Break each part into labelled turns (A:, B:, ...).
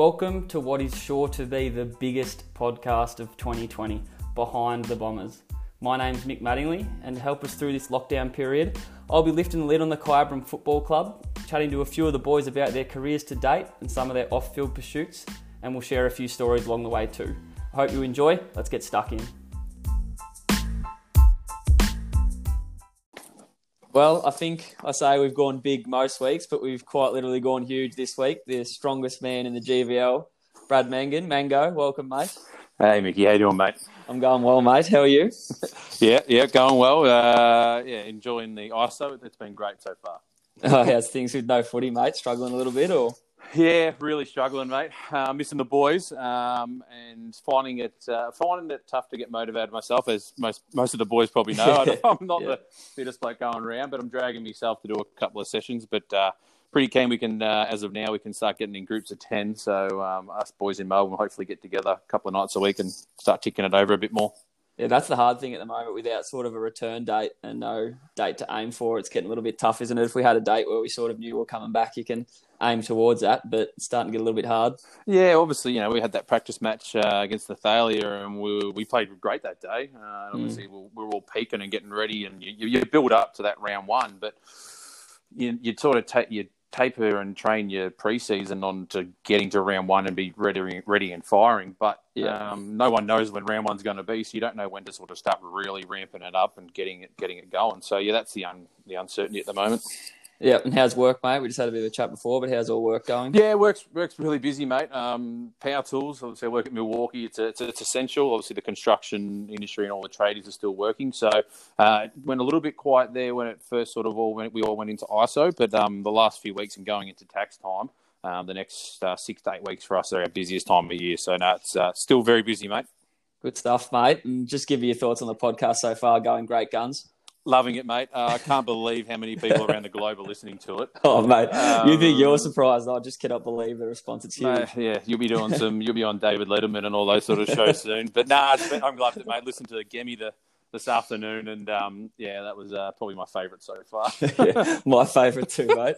A: Welcome to what is sure to be the biggest podcast of 2020, Behind the Bombers. My name's Mick Mattingly, and to help us through this lockdown period, I'll be lifting the lid on the Kyabram Football Club, chatting to a few of the boys about their careers to date and some of their off field pursuits, and we'll share a few stories along the way too. I hope you enjoy. Let's get stuck in. Well, I think I say we've gone big most weeks, but we've quite literally gone huge this week. The strongest man in the GVL, Brad Mangan. Mango, welcome, mate.
B: Hey, Mickey, how you doing, mate?
A: I'm going well, mate. How are you?
B: yeah, yeah, going well. Uh, yeah, enjoying the ISO. It's been great so far.
A: Oh, how's things with no footy, mate? Struggling a little bit, or?
B: Yeah, really struggling, mate. Uh, missing the boys um, and finding it uh, finding it tough to get motivated myself, as most most of the boys probably know. I'm not yeah. the fittest bloke going around, but I'm dragging myself to do a couple of sessions. But uh, pretty keen we can, uh, as of now, we can start getting in groups of ten. So um, us boys in Melbourne hopefully get together a couple of nights a week and start ticking it over a bit more.
A: Yeah, that's the hard thing at the moment without sort of a return date and no date to aim for. It's getting a little bit tough, isn't it? If we had a date where we sort of knew we are coming back, you can aim towards that, but it's starting to get a little bit hard.
B: Yeah, obviously, you know, we had that practice match uh, against the Thalia and we, we played great that day. Uh, obviously, mm. we're all peaking and getting ready, and you, you build up to that round one, but you, you sort of take you taper and train your preseason on to getting to round one and be ready, ready and firing. But yeah. um, no one knows when round one's going to be, so you don't know when to sort of start really ramping it up and getting it getting it going. So yeah, that's the un, the uncertainty at the moment.
A: Yeah, and how's work, mate? We just had a bit of a chat before, but how's all work going?
B: Yeah, work's work's really busy, mate. Um, power tools, obviously, I work at Milwaukee. It's, a, it's, a, it's essential. Obviously, the construction industry and all the tradies are still working. So, uh, went a little bit quiet there when it first sort of all went. We all went into ISO, but um, the last few weeks and going into tax time, um, the next uh, six to eight weeks for us are our busiest time of year. So, no, it's uh, still very busy, mate.
A: Good stuff, mate. And just give you your thoughts on the podcast so far. Going great guns.
B: Loving it, mate. Uh, I can't believe how many people around the globe are listening to it.
A: Oh, mate, um, you think you're surprised? I just cannot believe the response. It's huge. Mate,
B: yeah, you'll be doing some. You'll be on David Letterman and all those sort of shows soon. But nah, been, I'm glad that mate. Listen to Gemmy the this afternoon, and um, yeah, that was uh, probably my favourite so far.
A: yeah, my favourite too, mate.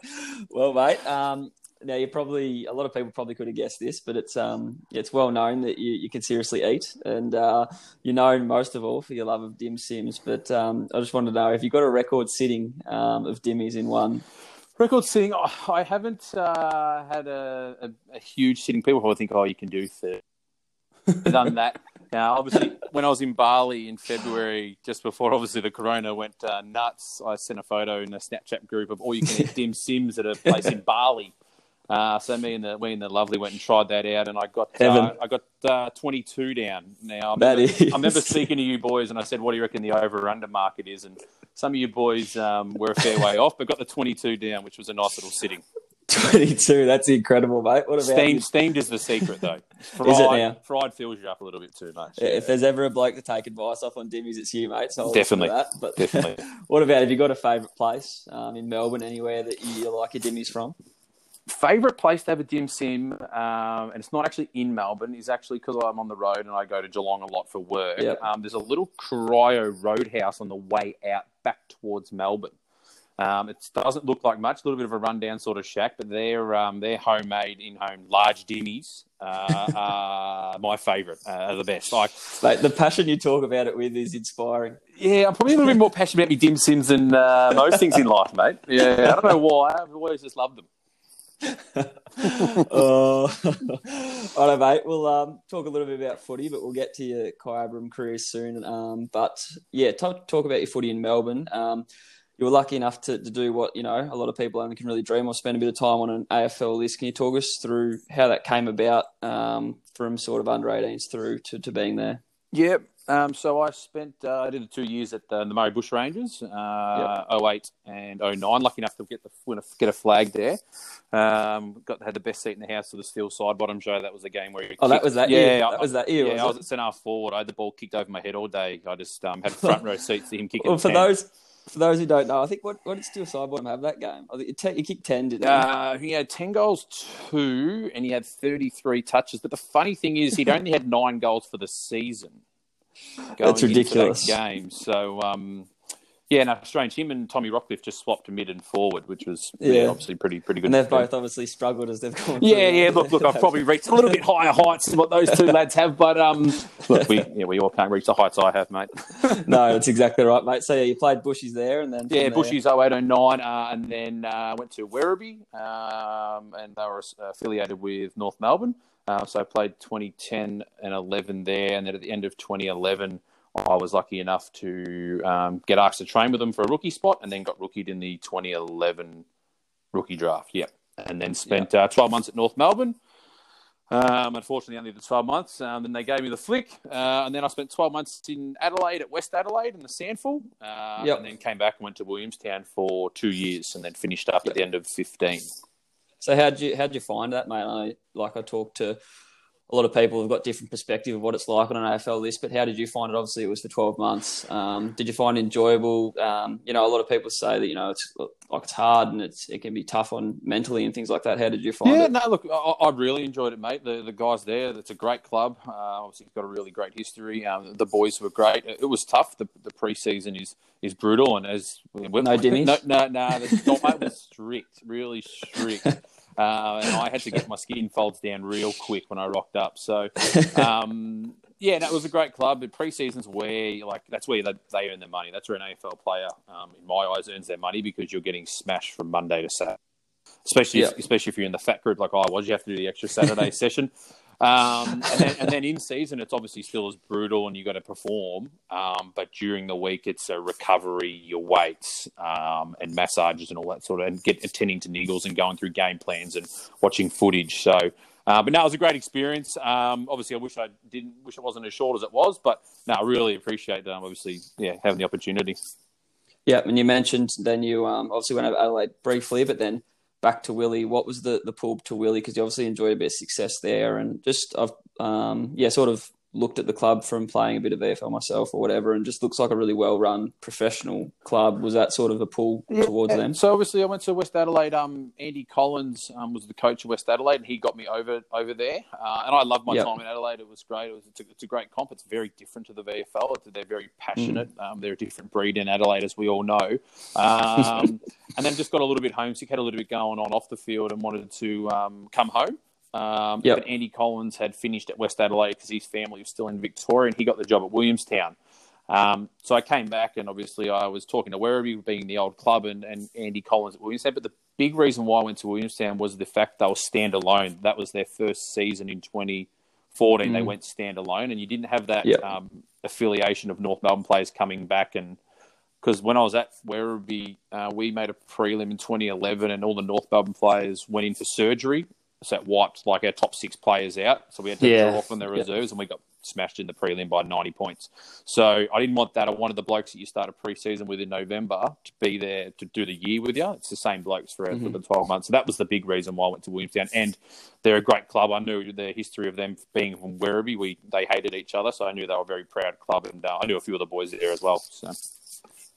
A: Well, mate, um, now you probably a lot of people probably could have guessed this, but it's um it's well known that you, you can seriously eat, and uh, you're known most of all for your love of dim sims. But um, I just wanted to know if you got a record sitting um, of dimmies in one.
B: Record sitting, oh, I haven't uh, had a, a, a, huge sitting. People probably think, oh, you can do 30. done that. Now, obviously, when I was in Bali in February, just before obviously the corona went uh, nuts, I sent a photo in a Snapchat group of all you can eat dim sims at a place in Bali. Uh, so me and the me and the lovely went and tried that out, and I got uh, I got uh, 22 down. Now I remember, I remember speaking to you boys, and I said, "What do you reckon the over under market is?" And some of you boys um, were a fair way off, but got the 22 down, which was a nice little sitting.
A: 22, that's incredible, mate. What about
B: steamed? Steamed is the secret, though. Fried, is it now? Fried fills you up a little bit too much.
A: Yeah, if there's ever a bloke to take advice off on dimmies, it's you, mate. So I'll
B: definitely
A: that.
B: But definitely.
A: what about have you got a favourite place um, in Melbourne, anywhere that you like your dimmies from?
B: Favorite place to have a dim sim, um, and it's not actually in Melbourne, is actually because I'm on the road and I go to Geelong a lot for work. Yep. Um, there's a little Corio roadhouse on the way out back towards Melbourne. Um, it doesn't look like much, a little bit of a rundown sort of shack, but they're um, they're homemade, in-home, large dimmies. Uh, are my favourite, uh, are the best. Like
A: Mate, the passion you talk about it with is inspiring.
B: Yeah, I'm probably a little bit more passionate about my dim sims than uh, most things in life, mate. Yeah, I don't know why. I've always just loved them.
A: uh, all right, mate. We'll um, talk a little bit about footy, but we'll get to your Kyabram career soon. Um, but yeah, talk, talk about your footy in Melbourne. Um, you were lucky enough to, to do what you know a lot of people only can really dream of, spend a bit of time on an AFL list. Can you talk us through how that came about um, from sort of under 18s through to, to being there?
B: Yep. Um, so I spent uh, I did the two years at the, the Murray Bushrangers, uh, yep. 08 and 09. Lucky enough to get the win a, get a flag there. Um, got had the best seat in the house for the Steele Sidebottom show. That was the game where
A: he oh, kicked. that was that. Yeah, year. that was that year.
B: Yeah,
A: was
B: I was at centre forward. I had the ball kicked over my head all day. I just um, had front row seats to him kicking.
A: well, for 10. those for those who don't know, I think what, what did Steele Sidebottom have that game? I think he, he kicked 10, didn't he?
B: Uh, he had 10 goals, two, and he had 33 touches. But the funny thing is, he'd only had nine goals for the season.
A: That's ridiculous.
B: Game. So, um, Yeah, no, strange. Him and Tommy Rockliff just swapped mid and forward, which was yeah. obviously pretty pretty good.
A: And they've both obviously struggled as they've gone.
B: Yeah, yeah. Look, look, I've probably reached a little bit higher heights than what those two lads have, but um, look, we yeah, we all can't reach the heights I have, mate.
A: no, that's exactly right, mate. So yeah, you played Bushies there, and then
B: yeah, Bushies 0809, uh, and then uh, went to Werribee, um, and they were affiliated with North Melbourne. Uh, so I played 2010 and 11 there, and then at the end of 2011. I was lucky enough to um, get asked to train with them for a rookie spot, and then got rookied in the 2011 rookie draft. Yeah, and then spent uh, 12 months at North Melbourne. Um, unfortunately, only the 12 months. Um, then they gave me the flick, uh, and then I spent 12 months in Adelaide at West Adelaide in the SANFL, uh, yep. and then came back and went to Williamstown for two years, and then finished up yep. at the end of 15.
A: So how'd you how did you find that, mate? I, like I talked to a lot of people have got different perspective of what it's like on an AFL list. But how did you find it? Obviously, it was for twelve months. Um, did you find it enjoyable? Um, you know, a lot of people say that you know it's like it's hard and it's it can be tough on mentally and things like that. How did you find
B: yeah,
A: it?
B: Yeah, no, look, I, I, really enjoyed it, mate. The the guys there, it's a great club. Uh, obviously, it's got a really great history. Um, the boys were great. It, was tough. The the preseason is is brutal, and as
A: no dimmies.
B: No, no, no. The was strict, really strict. Uh, and I had to get my skin folds down real quick when I rocked up. So, um, yeah, that was a great club. But pre-seasons where like that's where they, they earn their money. That's where an AFL player, um, in my eyes, earns their money because you're getting smashed from Monday to Saturday. Especially, especially if you're in the fat group like I was, you have to do the extra Saturday session. Um, and, then, and, then, in season, it's obviously still as brutal and you got to perform. Um, but during the week, it's a recovery, your weights, um, and massages and all that sort of, and get attending to niggles and going through game plans and watching footage. So, uh, but no, it was a great experience. Um, obviously, I wish I didn't, wish it wasn't as short as it was, but no, I really appreciate um, obviously, yeah, having the opportunity.
A: Yeah, and you mentioned then you um, obviously went over Adelaide briefly, but then back to Willie. What was the the pull to Willie? Because you obviously enjoyed a bit of success there, and just I've um, yeah, sort of looked at the club from playing a bit of VFL myself or whatever, and just looks like a really well run professional club. Was that sort of a pull yeah, towards them?
B: So obviously, I went to West Adelaide. Um, Andy Collins um, was the coach of West Adelaide, and he got me over over there. Uh, and I loved my yep. time in Adelaide. It was great. It was it's a, it's a, great comp. It's very different to the VFL. They're very passionate. Mm. Um, they're a different breed in Adelaide, as we all know. Um, and then just got a little bit homesick, had a little bit going on off the field, and wanted to um, come home. Um, yep. But Andy Collins had finished at West Adelaide because his family was still in Victoria, and he got the job at Williamstown. Um, so I came back, and obviously I was talking to Werribee, being the old club, and, and Andy Collins at Williamstown. But the big reason why I went to Williamstown was the fact they were standalone. That was their first season in 2014. Mm. They went standalone, and you didn't have that yep. um, affiliation of North Melbourne players coming back and because when I was at Werribee, uh, we made a prelim in 2011, and all the North Melbourne players went in for surgery so it wiped like our top six players out. So we had to yeah. draw from the reserves, and we got smashed in the prelim by 90 points. So I didn't want that. I wanted the blokes that you start a preseason with in November to be there to do the year with you. It's the same blokes for, mm-hmm. for the 12 months. So that was the big reason why I went to Williamstown. And they're a great club. I knew the history of them being from Werribee. We they hated each other, so I knew they were a very proud club, and uh, I knew a few of the boys there as well. So.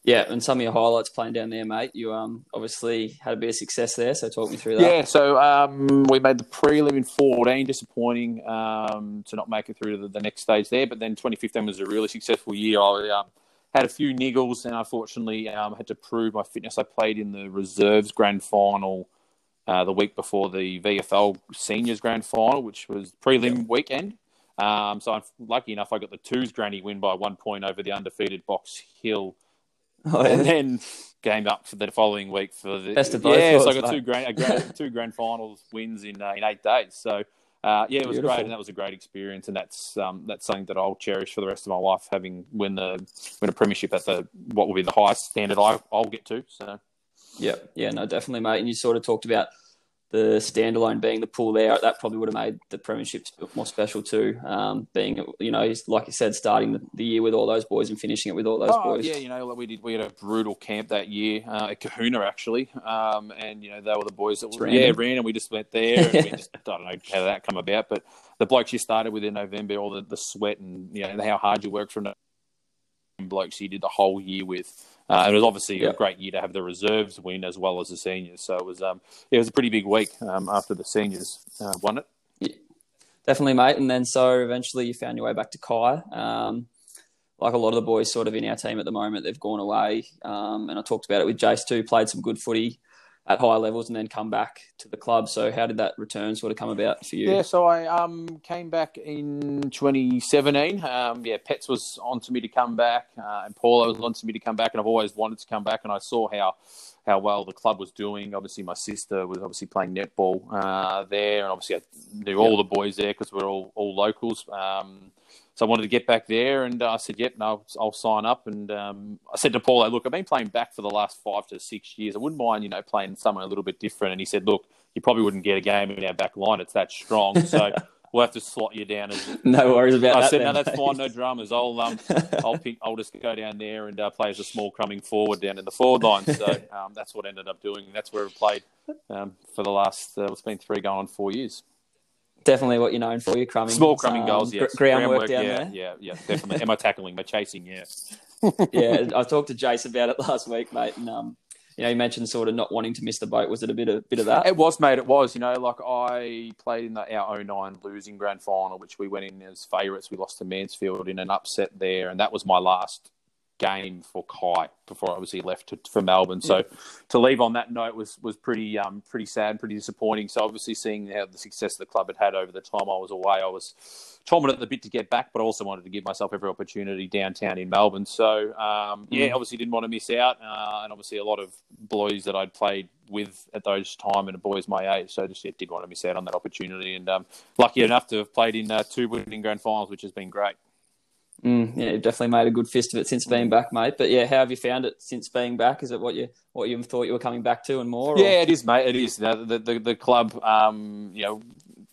A: Yeah, and some of your highlights playing down there, mate. You um obviously had a bit of success there, so talk me through that.
B: Yeah, so um, we made the prelim in 14, disappointing um, to not make it through to the, the, next stage there. But then 2015 was a really successful year. I um, had a few niggles, and unfortunately um, had to prove my fitness. I played in the reserves grand final uh, the week before the VFL seniors grand final, which was prelim weekend. Um, so I'm lucky enough, I got the twos granny win by one point over the undefeated Box Hill Oh, yeah. And then game up for the following week for the
A: best of both.
B: Yeah, so I got two grand, grand, two grand finals wins in uh, in eight days. So uh, yeah, it was Beautiful. great, and that was a great experience, and that's um, that's something that I'll cherish for the rest of my life, having win the win a premiership at the what will be the highest standard I, I'll get to. So
A: yeah, yeah, no, definitely, mate. And you sort of talked about the standalone being the pool there, that probably would have made the premiership more special too. Um, being, you know, like you said, starting the, the, year with all those boys and finishing it with all those oh, boys.
B: Yeah, you know, we did. We had a brutal camp that year uh, at Kahuna actually, um, and you know they were the boys that were, yeah ran, and we just went there. And we just, I don't know how that come about, but the blokes you started with in November, all the, the sweat and you know how hard you work from blokes you did the whole year with uh, it was obviously a great year to have the reserves win as well as the seniors. So it was um, it was a pretty big week um, after the seniors uh, won it.
A: Yeah, definitely, mate. And then so eventually you found your way back to Kai. Um, like a lot of the boys sort of in our team at the moment, they've gone away. Um, and I talked about it with Jace too, played some good footy at higher levels and then come back to the club. So how did that return sort of come about for you?
B: Yeah, so I um, came back in 2017. Um, yeah, Pets was on to me to come back, uh, and Paula was on to me to come back, and I've always wanted to come back, and I saw how how well the club was doing. Obviously, my sister was obviously playing netball uh, there, and obviously I knew all the boys there because we're all all locals. Um, so I wanted to get back there, and uh, I said, "Yep, no, I'll sign up." And um, I said to Paul, "Look, I've been playing back for the last five to six years. I wouldn't mind, you know, playing somewhere a little bit different." And he said, "Look, you probably wouldn't get a game in our back line. It's that strong. So we'll have to slot you down." As
A: no worries about
B: I
A: that.
B: I said,
A: then,
B: "No, that's
A: mate.
B: fine. No dramas. I'll um, I'll pick. I'll just go down there and uh, play as a small coming forward down in the forward line." So um, that's what I ended up doing. That's where I've played um, for the last. Uh, it's been three going on four years.
A: Definitely what you're known for. Your crumbing,
B: Small crumbing
A: um,
B: goals,
A: gr-
B: yes.
A: groundwork, down
B: yeah,
A: there.
B: yeah, yeah, definitely. Am I tackling? My chasing, yeah.
A: yeah, I talked to Jace about it last week, mate, and um, you know, you mentioned sort of not wanting to miss the boat. Was it a bit of bit of that?
B: It was, mate. It was. You know, like I played in the, our 09 losing grand final, which we went in as favourites. We lost to Mansfield in an upset there, and that was my last game for Kai before I obviously left to, for Melbourne. So to leave on that note was was pretty um pretty sad, pretty disappointing. So obviously seeing how the success the club had had over the time I was away, I was chomping at the bit to get back, but also wanted to give myself every opportunity downtown in Melbourne. So um, yeah, obviously didn't want to miss out, uh, and obviously a lot of boys that I'd played with at those time and boys my age, so just yeah, did want to miss out on that opportunity. And um, lucky enough to have played in uh, two winning grand finals, which has been great.
A: Mm, yeah, you've definitely made a good fist of it since being back, mate. But yeah, how have you found it since being back? Is it what you what you thought you were coming back to and more? or-
B: Yeah, it is, mate. It is. The the, the, club, um, you know,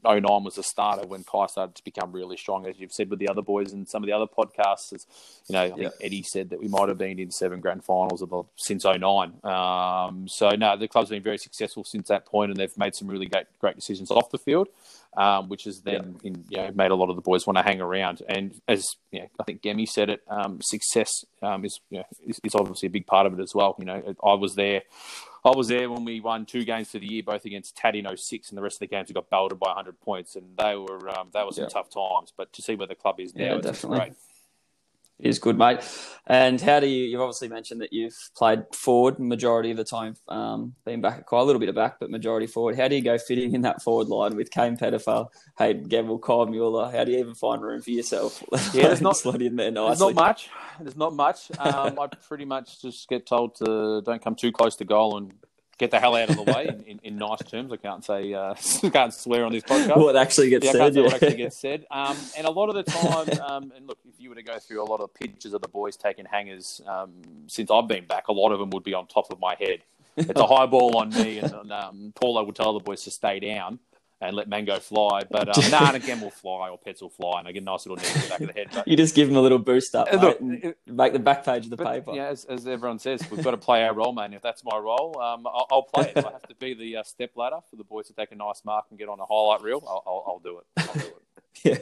B: 09 was the starter when Kai started to become really strong, as you've said with the other boys and some of the other podcasts. As, you know, I think
A: Yeah.
B: Eddie said that we might have been in seven grand finals of the, since 09. Um, so, no, the club's been very successful since that point, and they've made some really great, great decisions off the field. Um, which has then in, you know, made a lot of the boys want to hang around. And as you know, I think Gemi said it, um, success um, is, you know, is is obviously a big part of it as well. You know, I was there, I was there when we won two games for the year, both against Tad in 06, and the rest of the games we got belted by 100 points, and they were um, they were some
A: Yeah.
B: tough times. But to see where the club is now,
A: Yeah,
B: it's
A: definitely.
B: great.
A: Is good, mate. And how do you? You've obviously mentioned that you've played forward majority of the time, um, being back quite a little bit of back, but majority forward. How do you go fitting in that forward line with Kane Pettifer, Hayden Gamble, Kyle Mueller? How do you even find room for yourself?
B: Yeah, there's not-
A: slot in there
B: There's
A: nicely.
B: not much. There's not much. Um, I pretty much just get told to don't come too close to goal and get the hell out of the way. In, in, in nice terms, I can't say uh, can't swear on this podcast.
A: What actually gets
B: yeah,
A: said? Yeah.
B: what actually gets said. Um, and a lot of the time, um, and look, if you were to go through a lot of pictures of the boys taking hangers um, since I've been back, a lot of them would be on top of my head. It's a high ball on me, and, and um, Paulo would tell the boys to stay down and let Mango fly. But um, and again, will fly or Pets will fly, and I get a nice little knee in the back of the head. But
A: You just give them a little boost up, mate,
B: look, it-
A: make the back page of the
B: but,
A: paper.
B: yeah, as, as everyone says, we've got to play our role, man. If that's my role, um, I'll, I'll play it. If I have to be the uh, step ladder for the boys to take a nice mark and get on a highlight reel, I'll, I'll, I'll do it. I'll do it.
A: Yeah.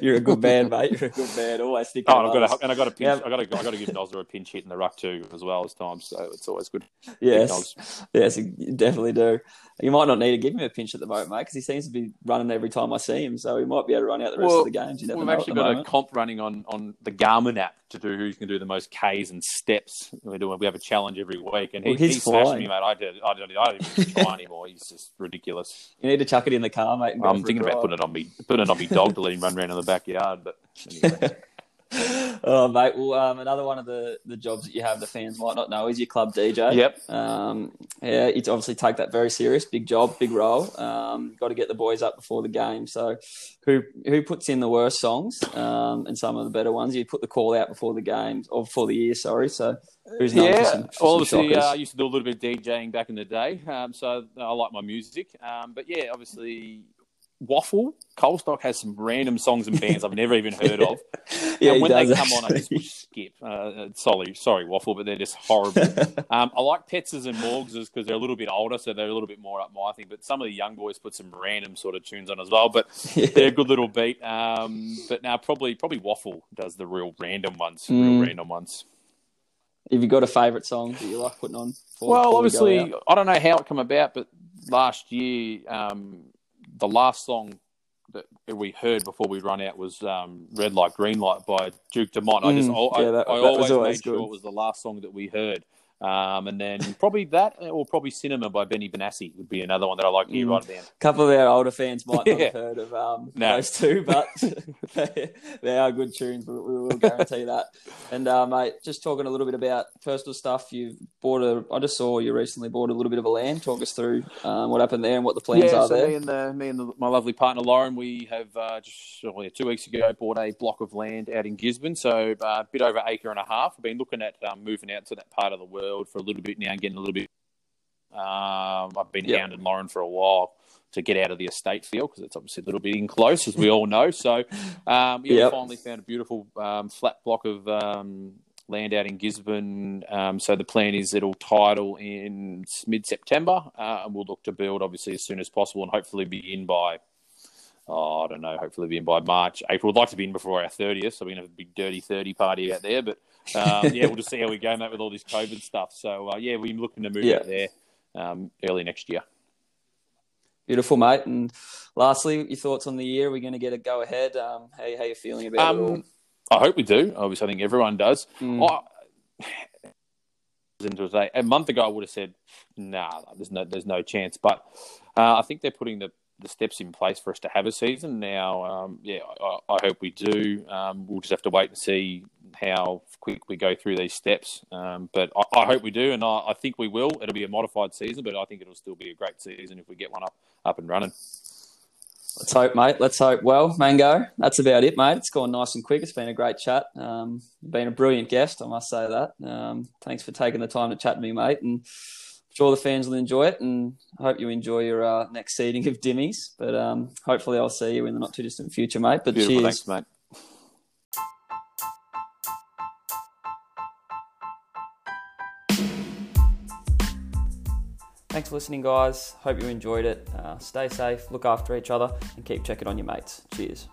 A: You're a good man, mate. You're a good man. Always.
B: Oh, and I've got to, and I got to pinch.
A: Yeah.
B: I got to, I got to give Nosler a pinch hit in the ruck too, as well as time. So it's always good.
A: Yes, yes, you definitely do. You might not need to give him a pinch at the moment, mate, because he seems to be running every time I see him. So he might be able to run out the rest
B: Well,
A: of the games. You never
B: We've actually got a comp running on, on the Garmin app to do who's going to do the most Ks and steps. We're doing. We have a challenge every week, and he,
A: Well, he's
B: he smashed me, mate. I did. I don't, I don't even try anymore. He's just ridiculous.
A: You need to chuck it in the car, mate.
B: I'm thinking about putting it on me, putting it on me dog to let him run around in the backyard. But anyway.
A: oh, mate. Well, um, another one of the, the jobs that you have the fans might not know is your club DJ.
B: Yep.
A: Um, yeah, you obviously take that very serious. Big job, big role. Um, got to get the boys up before the game. So, who who puts in the worst songs um, and some of the better ones? You put the call out before the games or before the year. Sorry. So, who's known for
B: Yeah,
A: some, for
B: obviously, uh, I used to do a little bit of DJing back in the day, um, so I like my music. Um, but yeah, obviously, Waffle Colestock has some random songs and bands I've never even heard of.
A: yeah,
B: and
A: he
B: when they
A: does,
B: come on, I just skip. Uh, uh, sorry, sorry, Waffle, but they're just horrible. um, I like Petses and Morgses because they're a little bit older, so they're a little bit more up my thing. But some of the young boys put some random sort of tunes on as well. But
A: Yeah.
B: they're a good little beat. Um, but now probably probably Waffle does the real random ones, real
A: Mm.
B: random ones.
A: Have you got a favourite song that you like putting on? For,
B: Well,
A: before we
B: obviously,
A: out?
B: I don't know how it come about, but last year, um, the last song that we heard before we run out was um, "Red Light, Green Light" by Duke Dumont. I just
A: Mm,
B: I,
A: yeah, that-
B: I
A: that
B: always
A: always
B: made sure it was the last song that we heard. Um, and then probably that, or probably "Cinema" by Benny Benassi would be another one that I like to hear
A: Mm.
B: right at the end.
A: A couple of our older fans might not
B: Yeah.
A: have heard of um,
B: No.
A: those two, but they, they are good tunes. We, will guarantee that. And uh, mate, just talking a little bit about personal stuff. You've bought a. I just saw you recently bought a little bit of a land. Talk us through um, what happened there and what the plans
B: yeah,
A: are
B: so
A: there.
B: me and the, me and the, my lovely partner Lauren, we have uh, just oh, yeah, two weeks ago bought a block of land out in Gisborne, so uh, a bit over acre and a half. We've been looking at um, moving out to that part of the world for a little bit now, and getting a little bit. Um, I've been
A: Yeah.
B: hounding Lauren for a while to get out of the estate feel because it's obviously a little bit in close, as we all know. So, um, yeah,
A: Yep.
B: we finally found a beautiful um, flat block of um, land out in Gisborne. Um, so the plan is it'll title in mid September, uh, and we'll look to build obviously as soon as possible, and hopefully be in by. Oh, I don't know. Hopefully, be in by March, April. We'd like to be in before our thirtieth, so we're gonna have a big dirty thirty party out there. But um, yeah, we'll just see how we go, mate, with all this COVID stuff. So uh, yeah, we're looking to move
A: Yeah.
B: out there um, early next year.
A: Beautiful, mate. And lastly, your thoughts on the year? We're going to get a go ahead. Um, how how you feeling about it all?
B: Um, I hope we do. Obviously, I think everyone does.
A: Mm.
B: I, into today. A month ago, I would have said, "Nah, there's no, there's no chance." But uh, I think they're putting the, the steps in place for us to have a season now. Um, yeah, I, I hope we do. Um, we'll just have to wait and see how quick we go through these steps. Um, but I, I hope we do, and I, I think we will. It'll be a modified season, but I think it'll still be a great season if we get one up up and running.
A: Let's hope, mate. Let's hope. Well, Mango, that's about it, mate. It's gone nice and quick. It's been a great chat. Um, been a brilliant guest, I must say that. Um, thanks for taking the time to chat to me, mate. And I'm sure the fans will enjoy it. And I hope you enjoy your uh, next seating of Dimmies. But um, hopefully, I'll see you in the not too distant future, mate. But
B: Beautiful,
A: cheers.
B: thanks, mate.
A: Thanks for listening, guys. Hope you enjoyed it. Uh, stay safe, look after each other, and keep checking on your mates. Cheers.